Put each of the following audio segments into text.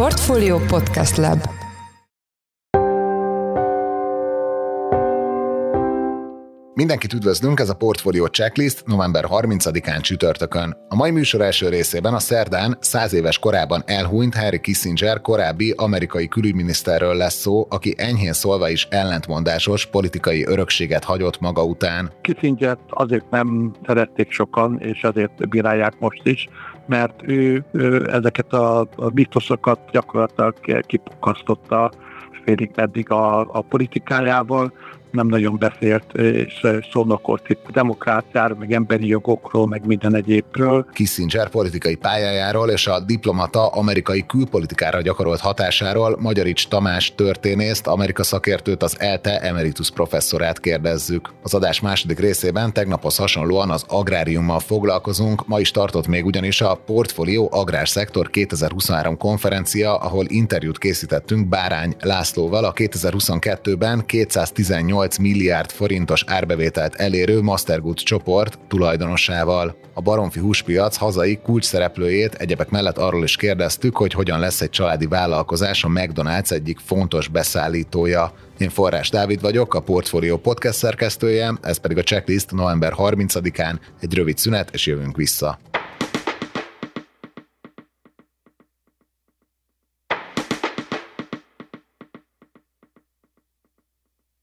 Portfolio Podcast Lab Mindenkit üdvözlünk, ez a Portfolio Checklist november 30-án csütörtökön. A mai műsor első részében a szerdán száz éves korában elhunyt Harry Kissinger korábbi amerikai külügyminiszterről lesz szó, aki enyhén szólva is ellentmondásos politikai örökséget hagyott maga után. Kissinger azért nem szerették sokan, és azért bírálják most is, mert ő, ő ezeket a, a mitoszokat gyakorlatilag kipukasztotta félig meddig a, a politikájával, nem nagyon beszélt, és szónokolt itt demokráciáról, meg emberi jogokról, meg minden egyébről. Kissinger politikai pályájáról és a diplomata amerikai külpolitikára gyakorolt hatásáról Magyarics Tamás történészt, Amerika szakértőt, az ELTE emeritus professzorát kérdezzük. Az adás második részében tegnaphoz hasonlóan az agráriummal foglalkozunk, ma is tartott még ugyanis a Portfolio Agrárszektor 2023 konferencia, ahol interjút készítettünk Bárány Lászlóval, a 2022-ben 218 8 milliárd forintos árbevételt elérő Mastergood csoport tulajdonosával. A Baromfi húspiac hazai kulcs szereplőjét egyebek mellett arról is kérdeztük, hogy hogyan lesz egy családi vállalkozás a McDonald's egyik fontos beszállítója. Én Forrás Dávid vagyok, a Portfolio podcast szerkesztője, ez pedig a checklist november 30-án, egy rövid szünet, és jövünk vissza.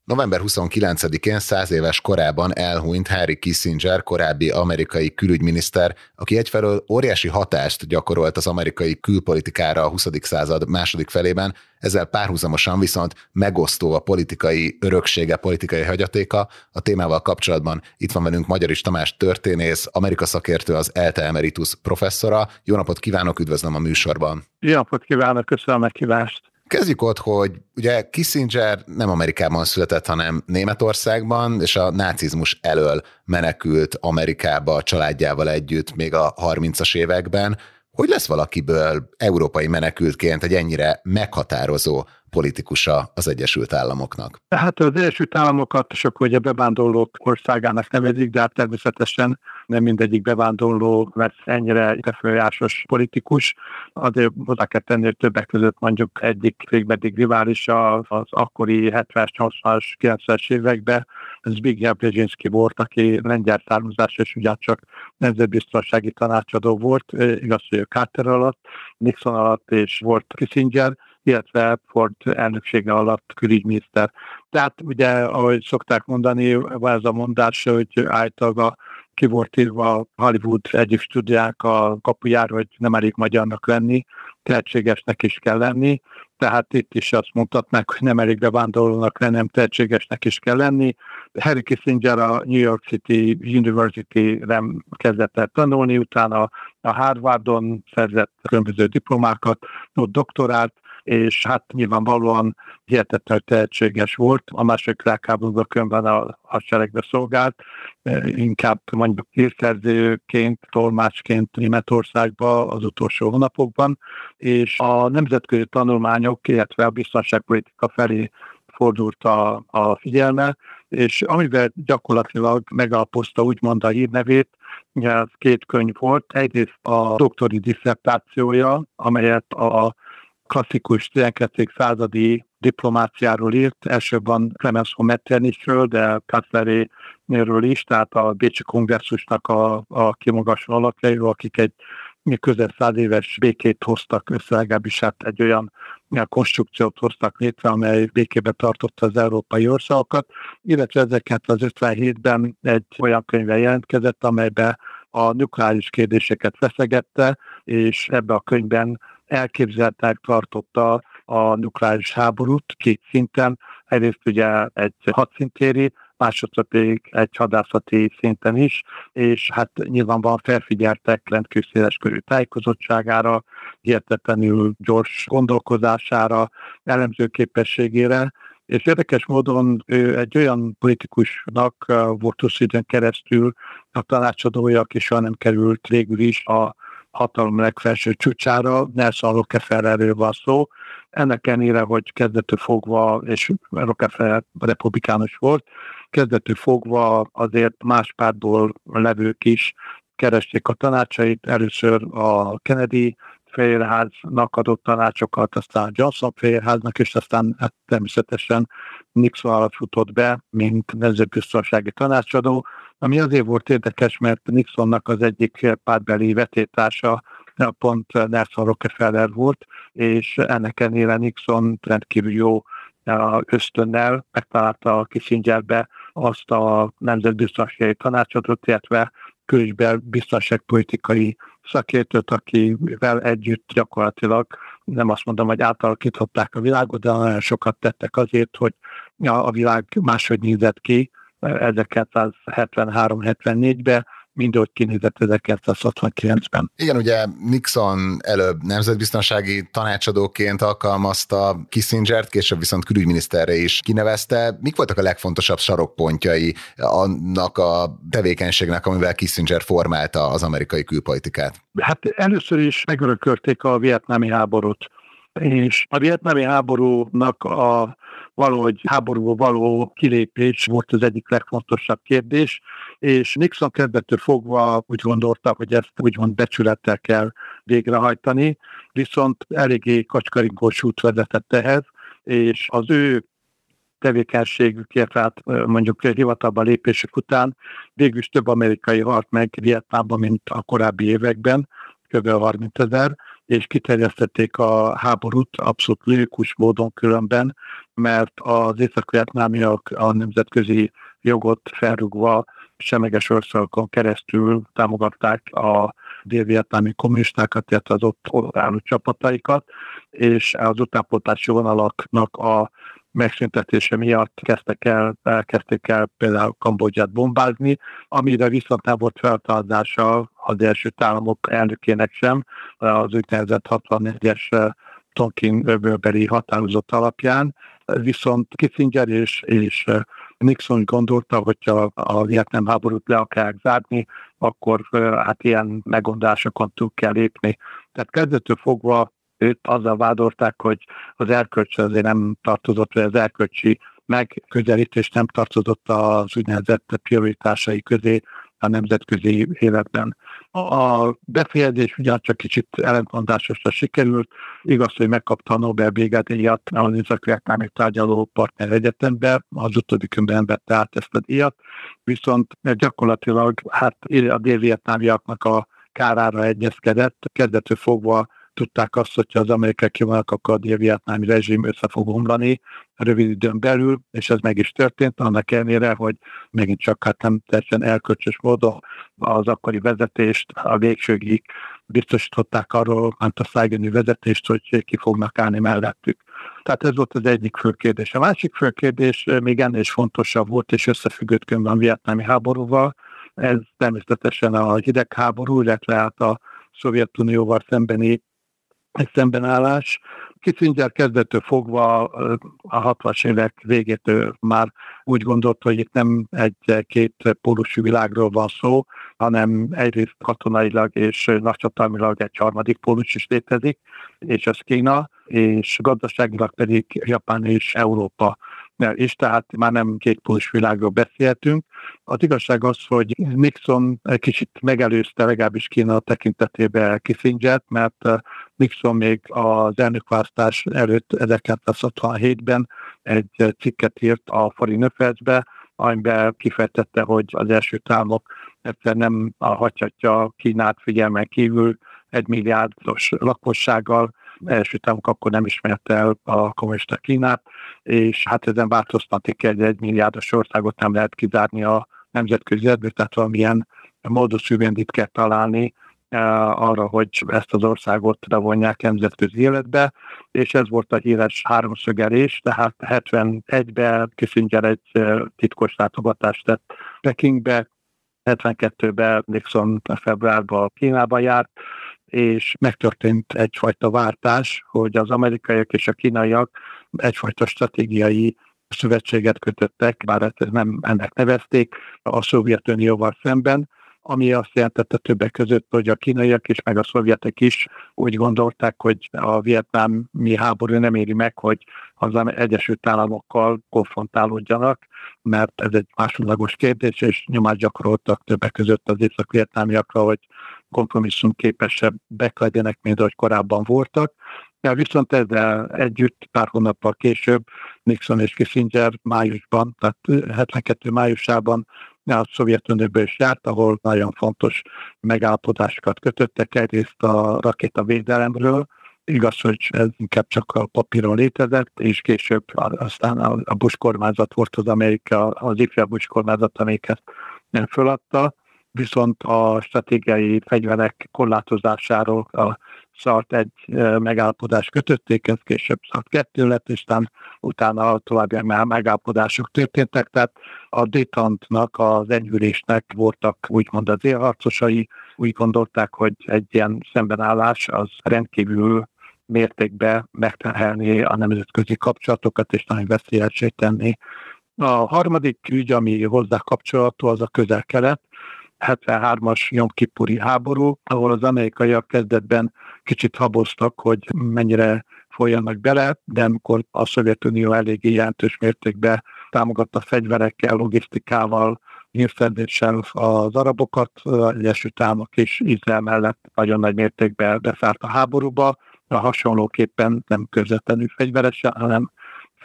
November 29-én száz éves korában elhunyt Harry Kissinger, korábbi amerikai külügyminiszter, aki egyfelől óriási hatást gyakorolt az amerikai külpolitikára a 20. század második felében, ezzel párhuzamosan viszont megosztó a politikai öröksége, politikai hagyatéka. A témával kapcsolatban itt van velünk Magyaris Tamás történész, Amerika szakértő, az ELTE Emeritus professzora. Jó napot kívánok, üdvözlöm a műsorban. Jó napot kívánok, köszönöm a meghívást. Kezdjük ott, hogy ugye Kissinger nem Amerikában született, hanem Németországban, és a nácizmus elől menekült Amerikába a családjával együtt még a 30-as években. Hogy lesz valakiből európai menekültként egy ennyire meghatározó politikusa az Egyesült Államoknak? Hát az Egyesült Államokat sok ugye bevándorlók országának nevezik, de hát természetesen nem mindegyik bevándorló lesz ennyire befolyásos politikus. Azért hozzá kell tenni, hogy többek között mondjuk egyik végmeddig riválisa az akkori 70-es, 80-as, 90-es években, Zbigniew Brzezinski volt, aki lengyel származás, és ugyancsak nemzetbiztonsági tanácsadó volt, igaz, hogy Carter alatt, Nixon alatt, és volt Kissinger, illetve Ford elnöksége alatt külügyminiszter. Tehát ugye, ahogy szokták mondani, van ez a mondás, hogy általában ki volt írva Hollywood egyik stúdiák a kapujára, hogy nem elég magyarnak lenni, tehetségesnek is kell lenni, tehát itt is azt mondhatnák, hogy nem elég bevándorlónak lenni, nem tehetségesnek is kell lenni. Harry Kissinger a New York City University-re kezdett el tanulni, utána a Harvardon szerzett különböző diplomákat, ott doktorált, és hát nyilvánvalóan hihetetlenül tehetséges volt. A második világháborúban könyvben a hadseregbe szolgált, inkább mondjuk hírszerzőként, tolmácsként Németországba az utolsó hónapokban, és a nemzetközi tanulmányok, illetve a biztonságpolitika felé fordult a, a figyelme, és amivel gyakorlatilag megalapozta úgymond a hírnevét, ez két könyv volt. Egyrészt a doktori diszertációja, amelyet a klasszikus 12. századi diplomáciáról írt, elsőbben Clemens Metternichről, de Katzleréről is, tehát a Bécsi kongresszusnak a, a kimagasló alakjairól, akik egy közel száz éves békét hoztak össze, legalábbis hát egy olyan konstrukciót hoztak létre, amely békébe tartotta az európai országokat, illetve ezeket az 57-ben egy olyan könyvvel jelentkezett, amelybe a nukleáris kérdéseket feszegette, és ebbe a könyvben elképzeltek tartotta a nukleáris háborút két szinten. Egyrészt ugye egy hadszintéri, másodszor pedig egy hadászati szinten is, és hát nyilvánvalóan felfigyeltek rendkívül széles körű tájékozottságára, hihetetlenül gyors gondolkozására, elemző képességére, és érdekes módon ő egy olyan politikusnak volt hosszú időn keresztül a tanácsadója, aki soha nem került végül is a hatalom legfelső csúcsára, Nelson Rockefellerről van szó. Ennek ellenére, hogy kezdetől fogva, és Rockefeller republikánus volt, kezdetől fogva azért más pártból levők is keresték a tanácsait. Először a Kennedy fehérháznak adott tanácsokat, aztán Johnson fehérháznak, és aztán hát természetesen Nixon alatt futott be, mint nemzetbiztonsági tanácsadó, ami azért volt érdekes, mert Nixonnak az egyik pártbeli vetétársa pont Nelson Rockefeller volt, és ennek ennél Nixon rendkívül jó ösztönnel megtalálta a Kissingerbe azt a nemzetbiztonsági tanácsadót, illetve külsbel biztonságpolitikai szakértőt, akivel együtt gyakorlatilag nem azt mondom, hogy átalakították a világot, de nagyon sokat tettek azért, hogy a világ máshogy nézett ki 1973-74-ben, mint ahogy kinézett 1969-ben. Igen, ugye Nixon előbb nemzetbiztonsági tanácsadóként alkalmazta Kissinger-t, később viszont külügyminiszterre is kinevezte. Mik voltak a legfontosabb sarokpontjai annak a tevékenységnek, amivel Kissinger formálta az amerikai külpolitikát? Hát először is megörökölték a vietnámi háborút és a vietnámi háborúnak a valahogy háborúból való kilépés volt az egyik legfontosabb kérdés, és Nixon kezdettől fogva úgy gondolta, hogy ezt úgymond becsülettel kell végrehajtani, viszont eléggé kacskaringós út vezetett ehhez, és az ő tevékenységükért, tehát mondjuk hivatalba lépések után végül is több amerikai halt meg Vietnámban, mint a korábbi években, kb. 30 ezer, és kiterjesztették a háborút abszolút lőkus módon különben, mert az észak-vietnámiak a nemzetközi jogot felrúgva semleges országokon keresztül támogatták a dél-vietnámi kommunistákat, illetve az ott álló csapataikat, és az utánpótlási vonalaknak a megszüntetése miatt kezdtek el, elkezdték el például Kambodzsát bombázni, amire viszont nem volt feltartása az első államok elnökének sem, az úgynevezett 64-es Tonkin öbölbeli határozat alapján, viszont Kissinger és, és Nixon gondolta, hogyha a Vietnám háborút le akarják zárni, akkor hát ilyen megoldásokon túl kell lépni. Tehát kezdetől fogva őt azzal vádolták, hogy az erkölcs azért nem tartozott, vagy az erkölcsi megközelítés nem tartozott az úgynevezett prioritásai közé a nemzetközi életben. A befejezés ugyancsak kicsit ellentmondásosra sikerült. Igaz, hogy megkapta a Nobel bégadíjat az észak tárgyaló partner egyetembe, az utóbbi könyvben vette át ezt a díjat, viszont gyakorlatilag hát a dél-vietnámiaknak a kárára egyezkedett, kezdetől fogva tudták azt, hogyha az amerikai kivonnak, akkor a dél-vietnámi rezsim össze fog omlani rövid időn belül, és ez meg is történt, annak ellenére, hogy megint csak hát nem teljesen elkölcsös módon az akkori vezetést a végsőgig biztosították arról, hát a szájgönű vezetést, hogy ki fognak állni mellettük. Tehát ez volt az egyik fő kérdés. A másik fő kérdés még ennél is fontosabb volt, és összefüggött könyvben a vietnámi háborúval. Ez természetesen a hidegháború, illetve hát a Szovjetunióval szembeni egy szembenállás. Kissinger kezdettől fogva a 60-as évek végétől már úgy gondolt, hogy itt nem egy-két pólusú világról van szó, hanem egyrészt katonailag és nagycsatalmilag egy harmadik pólus is létezik, és ez Kína, és gazdaságilag pedig Japán és Európa és tehát már nem két pólusú világról beszéltünk. Az igazság az, hogy Nixon kicsit megelőzte legalábbis Kína tekintetében Kissinger, mert Nixon még az elnökválasztás előtt 1967-ben egy cikket írt a Foreign Affairs-be, amiben kifejtette, hogy az első államok egyszer nem hagyhatja Kínát figyelmen kívül egy milliárdos lakossággal, első államok akkor nem ismerte el a kommunista Kínát, és hát ezen változtatni hogy egy milliárdos országot nem lehet kizárni a nemzetközi ebből, tehát valamilyen módos kell találni, arra, hogy ezt az országot levonják nemzetközi életbe, és ez volt a híres háromszögelés, tehát 71-ben Kissinger egy titkos látogatást tett Pekingbe, 72-ben Nixon februárban Kínába járt, és megtörtént egyfajta váltás, hogy az amerikaiak és a kínaiak egyfajta stratégiai szövetséget kötöttek, bár ezt nem ennek nevezték, a Szovjetunióval szemben, ami azt jelentette többek között, hogy a kínaiak és meg a szovjetek is úgy gondolták, hogy a vietnámi háború nem éri meg, hogy az Egyesült Államokkal konfrontálódjanak, mert ez egy másodlagos kérdés, és nyomást gyakoroltak többek között az észak-vietnámiakra, hogy kompromisszum képesebbek legyenek, mint ahogy korábban voltak. Ja, viszont ezzel együtt pár hónappal később Nixon és Kissinger májusban, tehát 72 májusában a Szovjetunióban is járt, ahol nagyon fontos megállapodásokat kötöttek, egyrészt a rakétavédelemről, Igaz, hogy ez inkább csak a papíron létezett, és később aztán a Bush kormányzat volt az Amerika, az ifjabb Bush kormányzat, amelyik ezt föladta, viszont a stratégiai fegyverek korlátozásáról a szart egy megállapodást kötötték, ez később szart kettő lett, és aztán utána további megállapodások történtek, tehát a détantnak, az enyhülésnek voltak úgymond az élharcosai, úgy gondolták, hogy egy ilyen szembenállás az rendkívül mértékben megterhelni a nemzetközi kapcsolatokat, és nagyon veszélyesé tenni. A harmadik ügy, ami hozzá kapcsolatú, az a közel-kelet, 73-as Jom Kipuri háború, ahol az amerikaiak kezdetben kicsit haboztak, hogy mennyire folyanak bele, de amikor a Szovjetunió eléggé jelentős mértékben támogatta fegyverekkel, logisztikával, hírszerzéssel az arabokat, az Egyesült Államok és Izrael mellett nagyon nagy mértékben beszállt a háborúba, a hasonlóképpen nem közvetlenül fegyveresen, hanem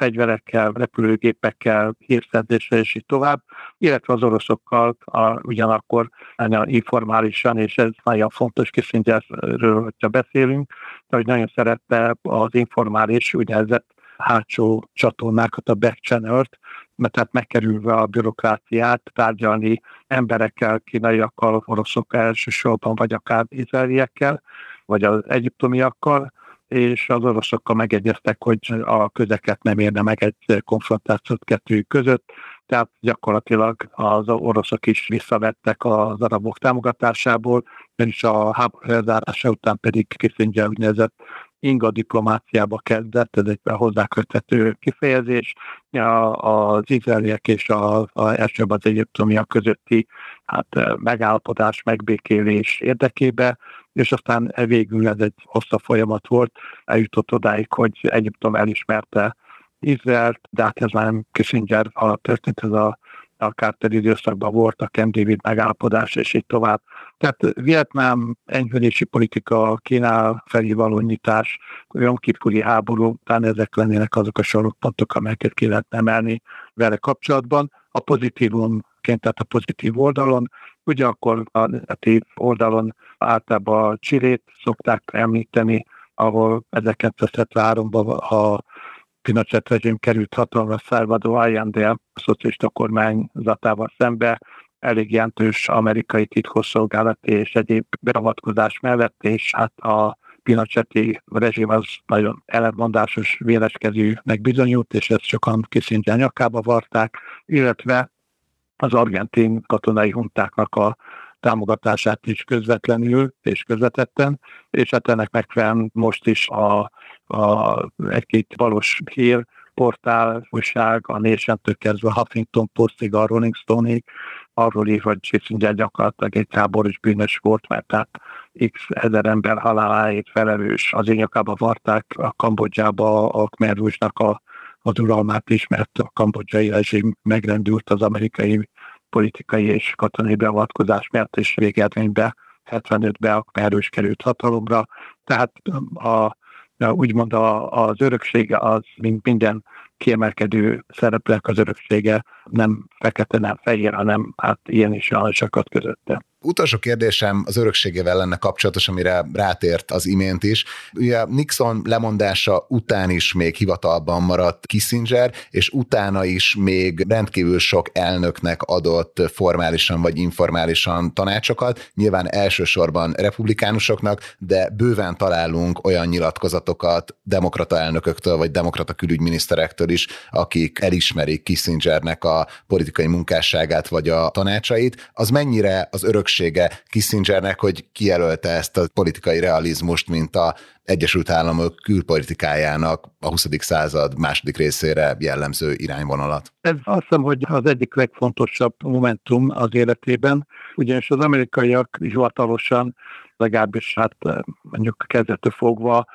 fegyverekkel, repülőgépekkel, hírszerzésre és így tovább, illetve az oroszokkal a, ugyanakkor nagyon informálisan, és ez nagyon fontos Kissingerről, hogyha beszélünk, hogy nagyon szerette az informális úgynevezett hátsó csatornákat, a back channel-t, mert tehát megkerülve a bürokráciát, tárgyalni emberekkel, kínaiakkal, oroszokkal elsősorban, vagy akár izraeliekkel, vagy az egyiptomiakkal, és az oroszokkal megegyeztek, hogy a közeket nem érne meg egy konfrontációt kettőjük között, tehát gyakorlatilag az oroszok is visszavettek az arabok támogatásából, és a háború után pedig Kissinger úgynevezett inga diplomáciába kezdett, ez egy hozzáköthető kifejezés, az izraeliek és a, a elsőbb az egyiptomiak közötti hát, megállapodás, megbékélés érdekébe, és aztán e végül ez egy hosszabb folyamat volt, eljutott odáig, hogy Egyiptom elismerte Izraelt, de hát ez már nem Kissinger alatt történt, ez a a Carter időszakban volt a Camp David megállapodás, és így tovább. Tehát Vietnám enyhülési politika, Kínál felé való nyitás, kipkuli háború, talán ezek lennének azok a sorokpontok, amelyeket ki lehet emelni vele kapcsolatban. A pozitívumként, tehát a pozitív oldalon, ugyanakkor a negatív oldalon általában a Csirét szokták említeni, ahol 1973-ban a Pinochet rezsim került hatalomra Salvador Allende a szocialista kormányzatával szembe, elég jelentős amerikai titkosszolgálat és egyéb beavatkozás mellett, és hát a Pinocheti rezsim az nagyon ellentmondásos véleskezőnek bizonyult, és ezt sokan kiszintén nyakába varták, illetve az argentin katonai huntáknak a támogatását is közvetlenül és közvetetten, és hát ennek megfelelően most is a a, egy-két valós hír, portál, újság, a Nation-től kezdve Huffington Postig, a Rolling Stone-ig, arról ír, hogy Kissinger gyakorlatilag egy háborús bűnös volt, mert tehát x ezer ember haláláért felelős. Az nyakába varták a Kambodzsába a Khmer a, az uralmát is, mert a kambodzsai rezsim megrendült az amerikai politikai és katonai beavatkozás miatt, és végeredményben 75-ben a Khmer került hatalomra. Tehát a úgymond a, az öröksége az, mint minden kiemelkedő szereplők az öröksége nem fekete, nem fehér, hanem hát ilyen is van sokat közötte. Utolsó kérdésem az örökségével lenne kapcsolatos, amire rátért az imént is. Ugye Nixon lemondása után is még hivatalban maradt Kissinger, és utána is még rendkívül sok elnöknek adott formálisan vagy informálisan tanácsokat, nyilván elsősorban republikánusoknak, de bőven találunk olyan nyilatkozatokat demokrata elnököktől vagy demokrata külügyminiszterektől is, akik elismerik Kissingernek a politikai munkásságát vagy a tanácsait. Az mennyire az örökség öröksége Kissingernek, hogy kijelölte ezt a politikai realizmust, mint a Egyesült Államok külpolitikájának a 20. század második részére jellemző irányvonalat. Ez azt hiszem, hogy az egyik legfontosabb momentum az életében, ugyanis az amerikaiak hivatalosan legalábbis hát mondjuk kezdetől fogva,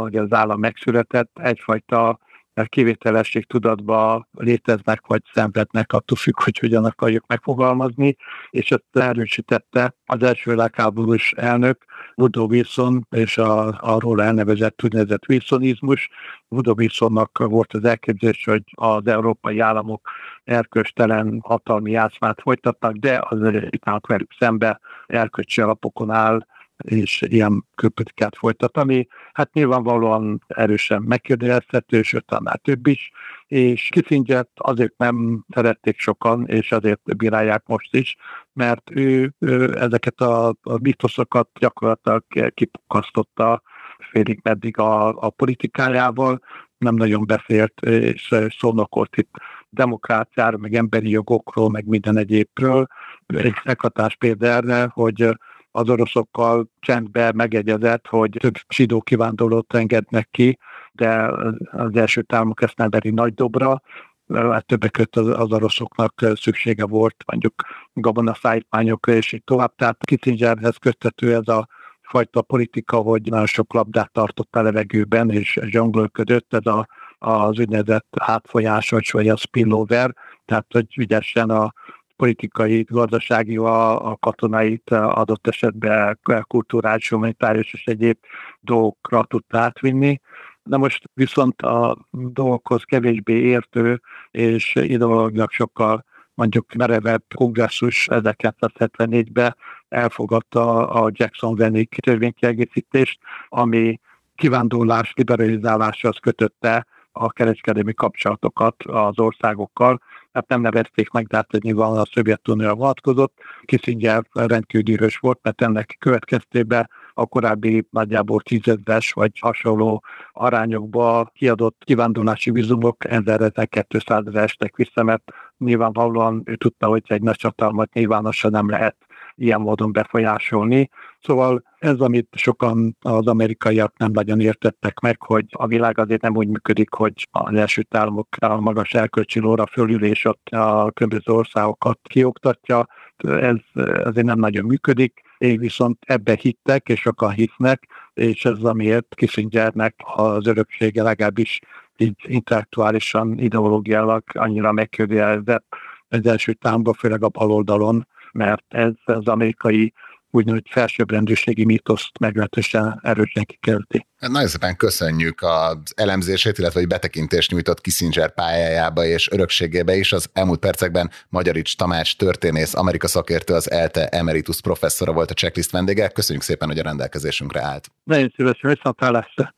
hogy az állam megszületett, egyfajta kivételesség tudatba léteznek, vagy szenvednek, attól függ, hogy hogyan akarjuk megfogalmazni, és ezt erősítette az első világháborús elnök, Woodrow Wilson, és a, arról elnevezett úgynevezett Wilsonizmus. Woodrow Wilsonnak volt az elképzelés, hogy az európai államok erköstelen hatalmi játszmát folytatnak, de az Egyesült velük szembe erkölcsi alapokon áll, és ilyen külpolitikát folytat, ami hát nyilvánvalóan erősen megkérdezhető, sőt, annál több is, és Kissinger azért nem szerették sokan, és azért bírálják most is, mert ő, ő ezeket a, a mitoszokat gyakorlatilag kipukasztotta félig meddig a, a politikájával, nem nagyon beszélt, és szónokolt itt demokráciáról, meg emberi jogokról, meg minden egyébről. Egy szekhatás példa erre, hogy az oroszokkal csendben megegyezett, hogy több zsidó kivándorlót engednek ki, de az első támok ezt nem veri nagy dobra, hát többek között az, oroszoknak szüksége volt mondjuk gabonaszállítmányokra, és így tovább. Tehát Kissingerhez köthető ez a fajta politika, hogy nagyon sok labdát tartott a levegőben, és zsonglőködött, ez a, az úgynevezett hátfolyásos, vagy a spillover, tehát hogy ügyesen a politikai, gazdasági, a, a katonait adott esetben kulturális, humanitárius és egyéb dolgokra tudta átvinni. Na most viszont a dolgokhoz kevésbé értő és ideológiak sokkal mondjuk merevebb kongresszus 1974-ben elfogadta a Jackson-Vennick törvénykiegészítést, ami kivándorlás liberalizáláshoz kötötte a kereskedelmi kapcsolatokat az országokkal, hát nem nevezték meg, de hát nyilván a Szovjetunióra vonatkozott. Kissinger rendkívül dühös volt, mert ennek következtében a korábbi nagyjából tízezres vagy hasonló arányokba kiadott kivándorlási vizumok 1200-re estek vissza, mert nyilvánvalóan ő tudta, hogy egy nagy csatalmat nyilvánosan nem lehet ilyen módon befolyásolni. Szóval ez, amit sokan az amerikaiak nem nagyon értettek meg, hogy a világ azért nem úgy működik, hogy az első államok a magas elkölcsi lóra fölül és ott a különböző országokat kioktatja. Ez azért nem nagyon működik. Én viszont ebbe hittek, és sokan hisznek, és ez amiért Kissingernek az öröksége legalábbis így intellektuálisan, ideológiailag annyira megkérdezett az első támba, főleg a baloldalon, mert ez az amerikai úgynevezett felsőbbrendűségi mítoszt meglehetősen erősen kikelti. Hát nagyon szépen köszönjük az elemzését, illetve hogy betekintést nyújtott Kissinger pályájába és örökségébe is. Az elmúlt percekben Magyarics Tamács történész, Amerika szakértő, az ELTE emeritus professzora volt a checklist vendége. Köszönjük szépen, hogy a rendelkezésünkre állt. Nagyon szívesen, viszontlátásra.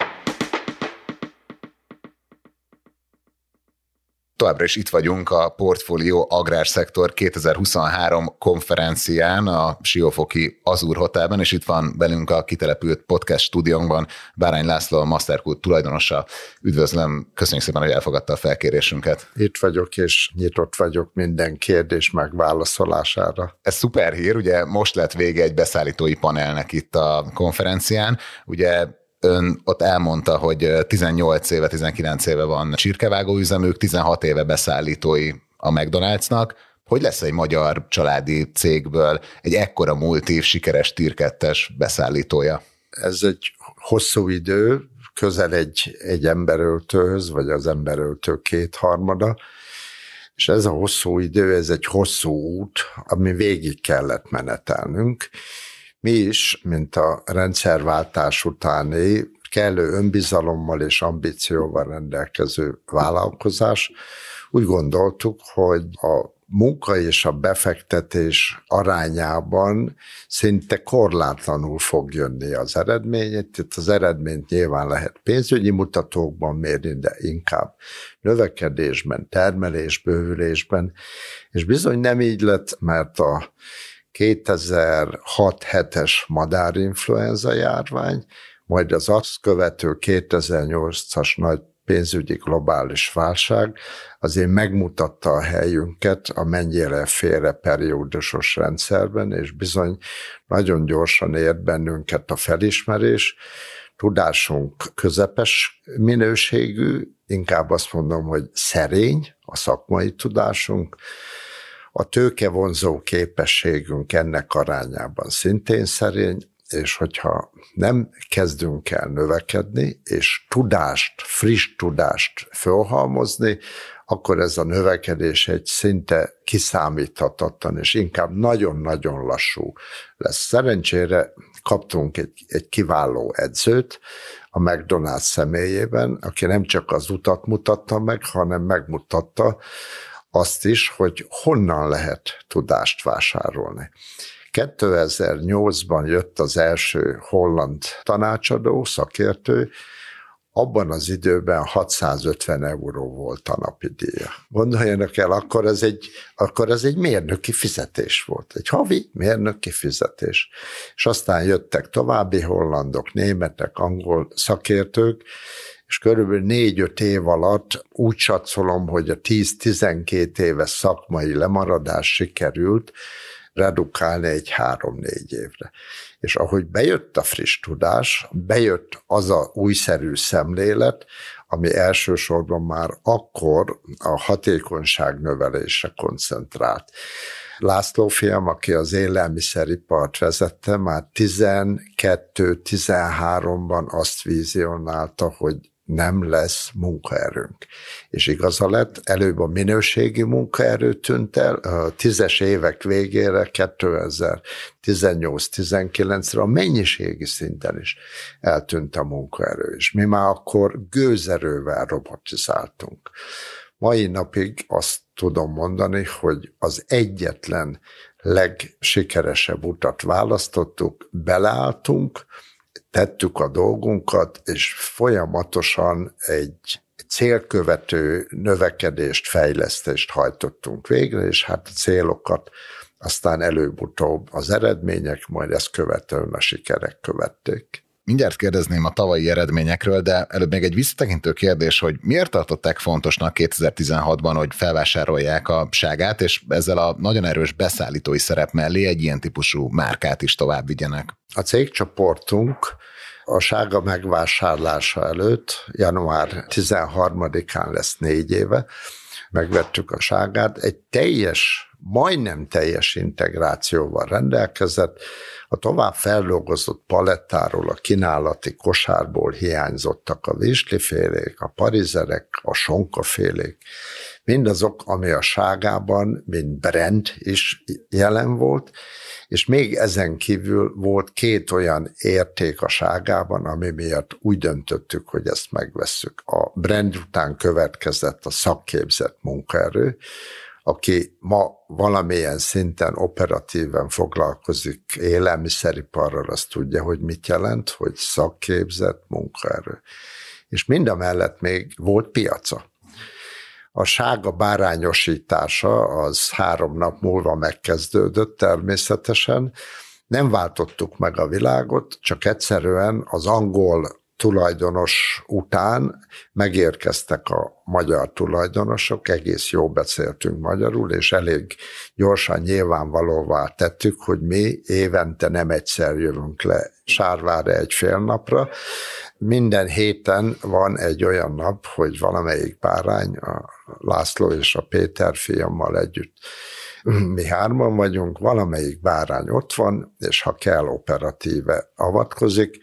Továbbra is itt vagyunk a Portfolio Agrárszektor 2023 konferencián a Siófoki Azur Hotelben, és itt van velünk a kitelepült podcast stúdiónkban Bárány László, a Mastercode tulajdonosa. Üdvözlöm, köszönjük szépen, hogy elfogadta a felkérésünket. Itt vagyok, és nyitott vagyok minden kérdés megválaszolására. Ez szuper hír, ugye most lett vége egy beszállítói panelnek itt a konferencián. Ugye ön ott elmondta, hogy 18 éve, 19 éve van csirkevágó üzemük, 16 éve beszállítói a McDonald'snak. Hogy lesz egy magyar családi cégből egy ekkora multi sikeres tirkettes beszállítója? Ez egy hosszú idő, közel egy, egy emberöltőhöz, vagy az emberöltő kétharmada, és ez a hosszú idő, ez egy hosszú út, ami végig kellett menetelnünk, mi is, mint a rendszerváltás utáni kellő önbizalommal és ambícióval rendelkező vállalkozás, úgy gondoltuk, hogy a munka és a befektetés arányában szinte korlátlanul fog jönni az eredmény. Itt az eredményt nyilván lehet pénzügyi mutatókban mérni, de inkább növekedésben, termelés, bővülésben, és bizony nem így lett, mert a 2006-7-es madárinfluenza járvány, majd az azt követő 2008-as nagy pénzügyi globális válság azért megmutatta a helyünket a mennyire félre periódusos rendszerben, és bizony nagyon gyorsan ért bennünket a felismerés, tudásunk közepes minőségű, inkább azt mondom, hogy szerény a szakmai tudásunk, a tőkevonzó képességünk ennek arányában szintén szerény, és hogyha nem kezdünk el növekedni, és tudást, friss tudást fölhalmozni, akkor ez a növekedés egy szinte kiszámíthatatlan, és inkább nagyon-nagyon lassú lesz. Szerencsére kaptunk egy, egy kiváló edzőt a McDonald's személyében, aki nem csak az utat mutatta meg, hanem megmutatta azt is, hogy honnan lehet tudást vásárolni. 2008-ban jött az első holland tanácsadó, szakértő, abban az időben 650 euró volt a napi díja. Gondoljanak el, akkor ez, egy, akkor ez egy mérnöki fizetés volt, egy havi mérnöki fizetés. És aztán jöttek további hollandok, németek, angol szakértők, és körülbelül négy-öt év alatt úgy satszolom, hogy a 10-12 éves szakmai lemaradás sikerült, redukálni egy három-négy évre. És ahogy bejött a friss tudás, bejött az a újszerű szemlélet, ami elsősorban már akkor a hatékonyság növelésre koncentrált. László fiam, aki az élelmiszeripart vezette, már 12-13-ban azt vizionálta, hogy nem lesz munkaerőnk. És igaza lett, előbb a minőségi munkaerő tűnt el, a tízes évek végére, 2018-19-re a mennyiségi szinten is eltűnt a munkaerő, és mi már akkor gőzerővel robotizáltunk. Mai napig azt tudom mondani, hogy az egyetlen legsikeresebb utat választottuk, beleálltunk, tettük a dolgunkat, és folyamatosan egy célkövető növekedést, fejlesztést hajtottunk végre, és hát a célokat aztán előbb-utóbb az eredmények, majd ezt követően a sikerek követték. Mindjárt kérdezném a tavalyi eredményekről, de előbb még egy visszatekintő kérdés, hogy miért tartották fontosnak 2016-ban, hogy felvásárolják a ságát, és ezzel a nagyon erős beszállítói szerep mellé egy ilyen típusú márkát is tovább vigyenek? A cégcsoportunk a sága megvásárlása előtt, január 13-án lesz négy éve, megvettük a ságát, egy teljes, majdnem teljes integrációval rendelkezett, a tovább feldolgozott palettáról, a kínálati kosárból hiányzottak a vislifélék, a parizerek, a sonkafélék, mindazok, ami a ságában, mint brand is jelen volt, és még ezen kívül volt két olyan érték a ságában, ami miatt úgy döntöttük, hogy ezt megvesszük. A brand után következett a szakképzett munkaerő, aki ma valamilyen szinten operatíven foglalkozik élelmiszeriparral, azt tudja, hogy mit jelent, hogy szakképzett munkaerő. És mind a mellett még volt piaca. A sága bárányosítása az három nap múlva megkezdődött természetesen. Nem váltottuk meg a világot, csak egyszerűen az angol tulajdonos után megérkeztek a magyar tulajdonosok, egész jó beszéltünk magyarul, és elég gyorsan nyilvánvalóvá tettük, hogy mi évente nem egyszer jövünk le Sárvára egy fél napra. Minden héten van egy olyan nap, hogy valamelyik bárány, a László és a Péter fiammal együtt mi hárman vagyunk, valamelyik bárány ott van, és ha kell operatíve avatkozik,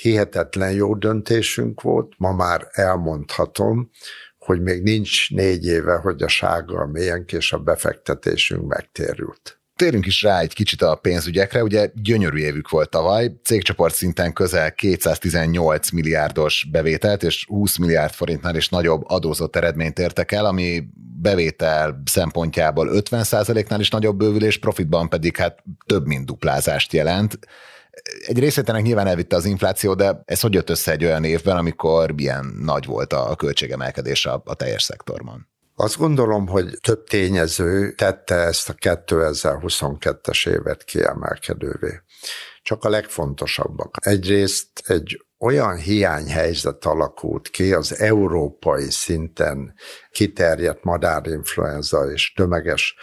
hihetetlen jó döntésünk volt, ma már elmondhatom, hogy még nincs négy éve, hogy a sága a mélyenk és a befektetésünk megtérült. Térünk is rá egy kicsit a pénzügyekre, ugye gyönyörű évük volt tavaly, cégcsoport szinten közel 218 milliárdos bevételt és 20 milliárd forintnál is nagyobb adózott eredményt értek el, ami bevétel szempontjából 50%-nál is nagyobb bővülés, profitban pedig hát több mint duplázást jelent egy részét ennek nyilván elvitte az infláció, de ez hogy jött össze egy olyan évben, amikor ilyen nagy volt a költségemelkedés a, a teljes szektorban? Azt gondolom, hogy több tényező tette ezt a 2022-es évet kiemelkedővé. Csak a legfontosabbak. Egyrészt egy olyan hiányhelyzet alakult ki az európai szinten kiterjedt madárinfluenza és tömeges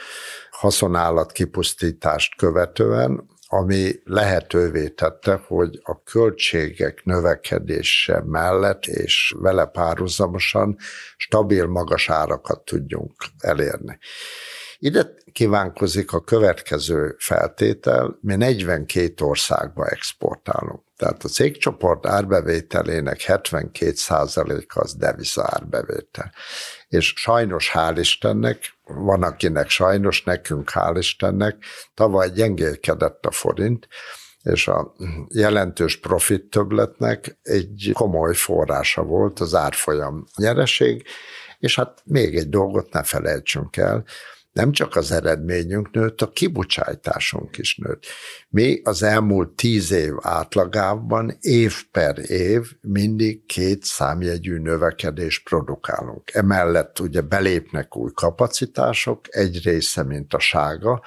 haszonállat kipusztítást követően, ami lehetővé tette, hogy a költségek növekedése mellett és vele párhuzamosan stabil magas árakat tudjunk elérni. Ide kívánkozik a következő feltétel, mi 42 országba exportálunk. Tehát a cégcsoport árbevételének 72%-a az deviza árbevétel. És sajnos hál' Istennek, van akinek sajnos, nekünk hál' Istennek, tavaly gyengélkedett a forint, és a jelentős profit többletnek egy komoly forrása volt az árfolyam nyereség, és hát még egy dolgot ne felejtsünk el, nem csak az eredményünk nőtt, a kibocsátásunk is nőtt. Mi az elmúlt tíz év átlagában év per év mindig két számjegyű növekedés produkálunk. Emellett ugye belépnek új kapacitások, egy része, mint a sága,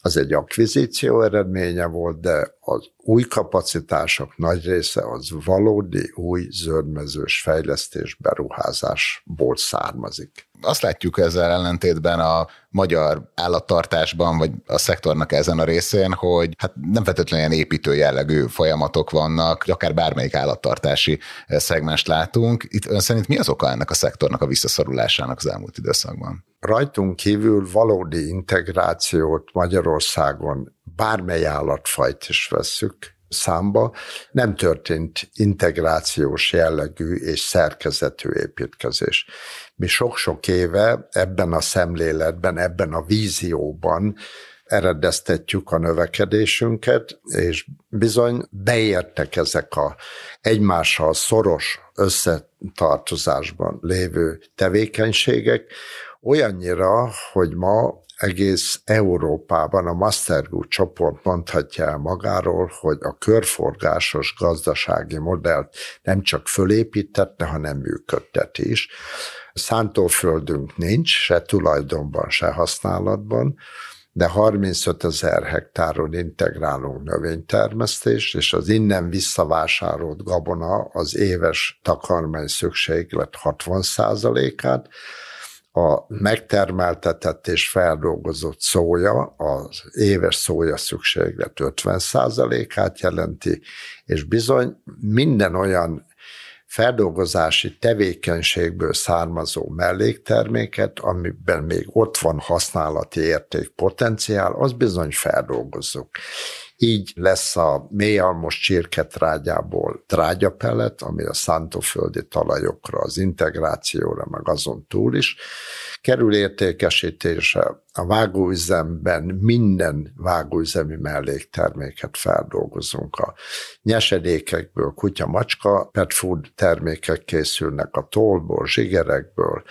az egy akvizíció eredménye volt, de az új kapacitások nagy része az valódi új zöldmezős fejlesztés beruházásból származik. Azt látjuk ezzel ellentétben a magyar állattartásban, vagy a szektornak ezen a részén, hogy hát nem feltétlenül ilyen építő jellegű folyamatok vannak, akár bármelyik állattartási szegmest látunk. Itt ön szerint mi az oka ennek a szektornak a visszaszorulásának az elmúlt időszakban? Rajtunk kívül valódi integrációt Magyarországon bármely állatfajt is vesszük, számba nem történt integrációs jellegű és szerkezetű építkezés. Mi sok-sok éve ebben a szemléletben, ebben a vízióban eredeztetjük a növekedésünket, és bizony beértek ezek a egymással szoros összetartozásban lévő tevékenységek, olyannyira, hogy ma egész Európában a Mastergroup csoport mondhatja el magáról, hogy a körforgásos gazdasági modellt nem csak fölépítette, hanem működtet is. Szántóföldünk nincs, se tulajdonban, se használatban, de 35 ezer hektáron integrálunk növénytermesztést, és az innen visszavásárolt gabona az éves takarmány szükséglet 60 át a megtermeltetett és feldolgozott szója, az éves szója szükséglet 50%-át jelenti, és bizony minden olyan feldolgozási tevékenységből származó mellékterméket, amiben még ott van használati érték potenciál, az bizony feldolgozzuk. Így lesz a mélyalmos csirketrágyából trágyapellet, ami a szántóföldi talajokra, az integrációra, meg azon túl is kerül értékesítése. A vágóüzemben minden vágóüzemi mellékterméket feldolgozunk. A nyesedékekből, kutya-macska, pet food termékek készülnek a tollból, zsigerekből,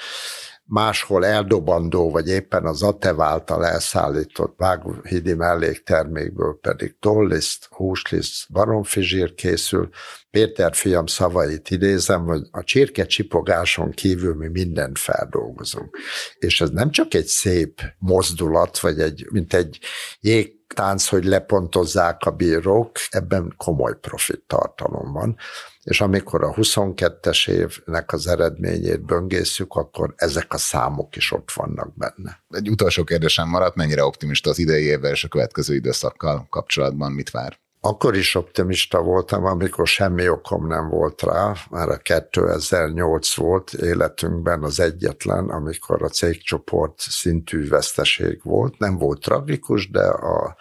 máshol eldobandó, vagy éppen az ATEV által elszállított vágóhidi melléktermékből pedig tolliszt, húsliszt, baromfizsír készül. Péter fiam szavait idézem, hogy a csirke csipogáson kívül mi mindent feldolgozunk. És ez nem csak egy szép mozdulat, vagy egy, mint egy jég tánc, hogy lepontozzák a bírók, ebben komoly profit tartalom van és amikor a 22-es évnek az eredményét böngészük, akkor ezek a számok is ott vannak benne. Egy utolsó kérdésem maradt, mennyire optimista az idei évvel és a következő időszakkal kapcsolatban, mit vár? Akkor is optimista voltam, amikor semmi okom nem volt rá, már a 2008 volt életünkben az egyetlen, amikor a cégcsoport szintű veszteség volt. Nem volt tragikus, de a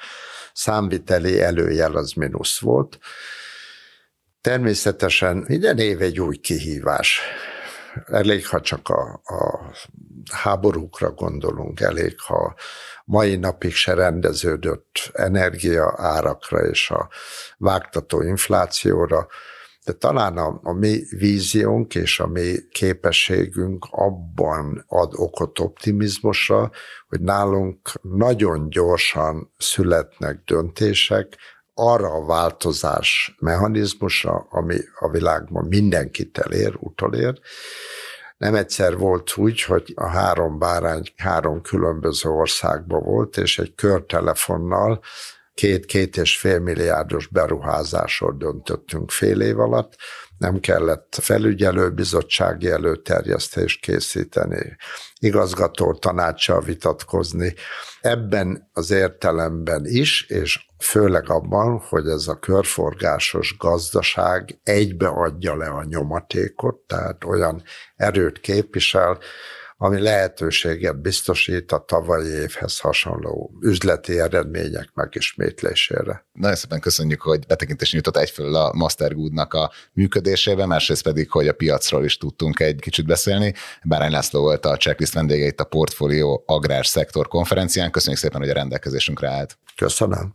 számviteli előjel az mínusz volt Természetesen minden év egy új kihívás. Elég, ha csak a, a háborúkra gondolunk, elég, ha mai napig se rendeződött energia árakra és a vágtató inflációra, de talán a, a mi víziónk és a mi képességünk abban ad okot optimizmusra, hogy nálunk nagyon gyorsan születnek döntések, arra a változás mechanizmusra, ami a világban mindenkit elér, utolér. Nem egyszer volt úgy, hogy a három bárány három különböző országban volt, és egy körtelefonnal két-két és fél milliárdos beruházásról döntöttünk fél év alatt, nem kellett felügyelőbizottsági előterjesztést készíteni, igazgató tanácssal vitatkozni. Ebben az értelemben is, és főleg abban, hogy ez a körforgásos gazdaság egybe adja le a nyomatékot, tehát olyan erőt képvisel, ami lehetőséget biztosít a tavalyi évhez hasonló üzleti eredmények megismétlésére. Nagyon szépen köszönjük, hogy betekintés nyújtott egyfelől a Mastergoodnak a működésébe, másrészt pedig, hogy a piacról is tudtunk egy kicsit beszélni. Bárány László volt a checklist vendége itt a Portfolio Agrár Szektor konferencián. Köszönjük szépen, hogy a rendelkezésünkre állt. Köszönöm.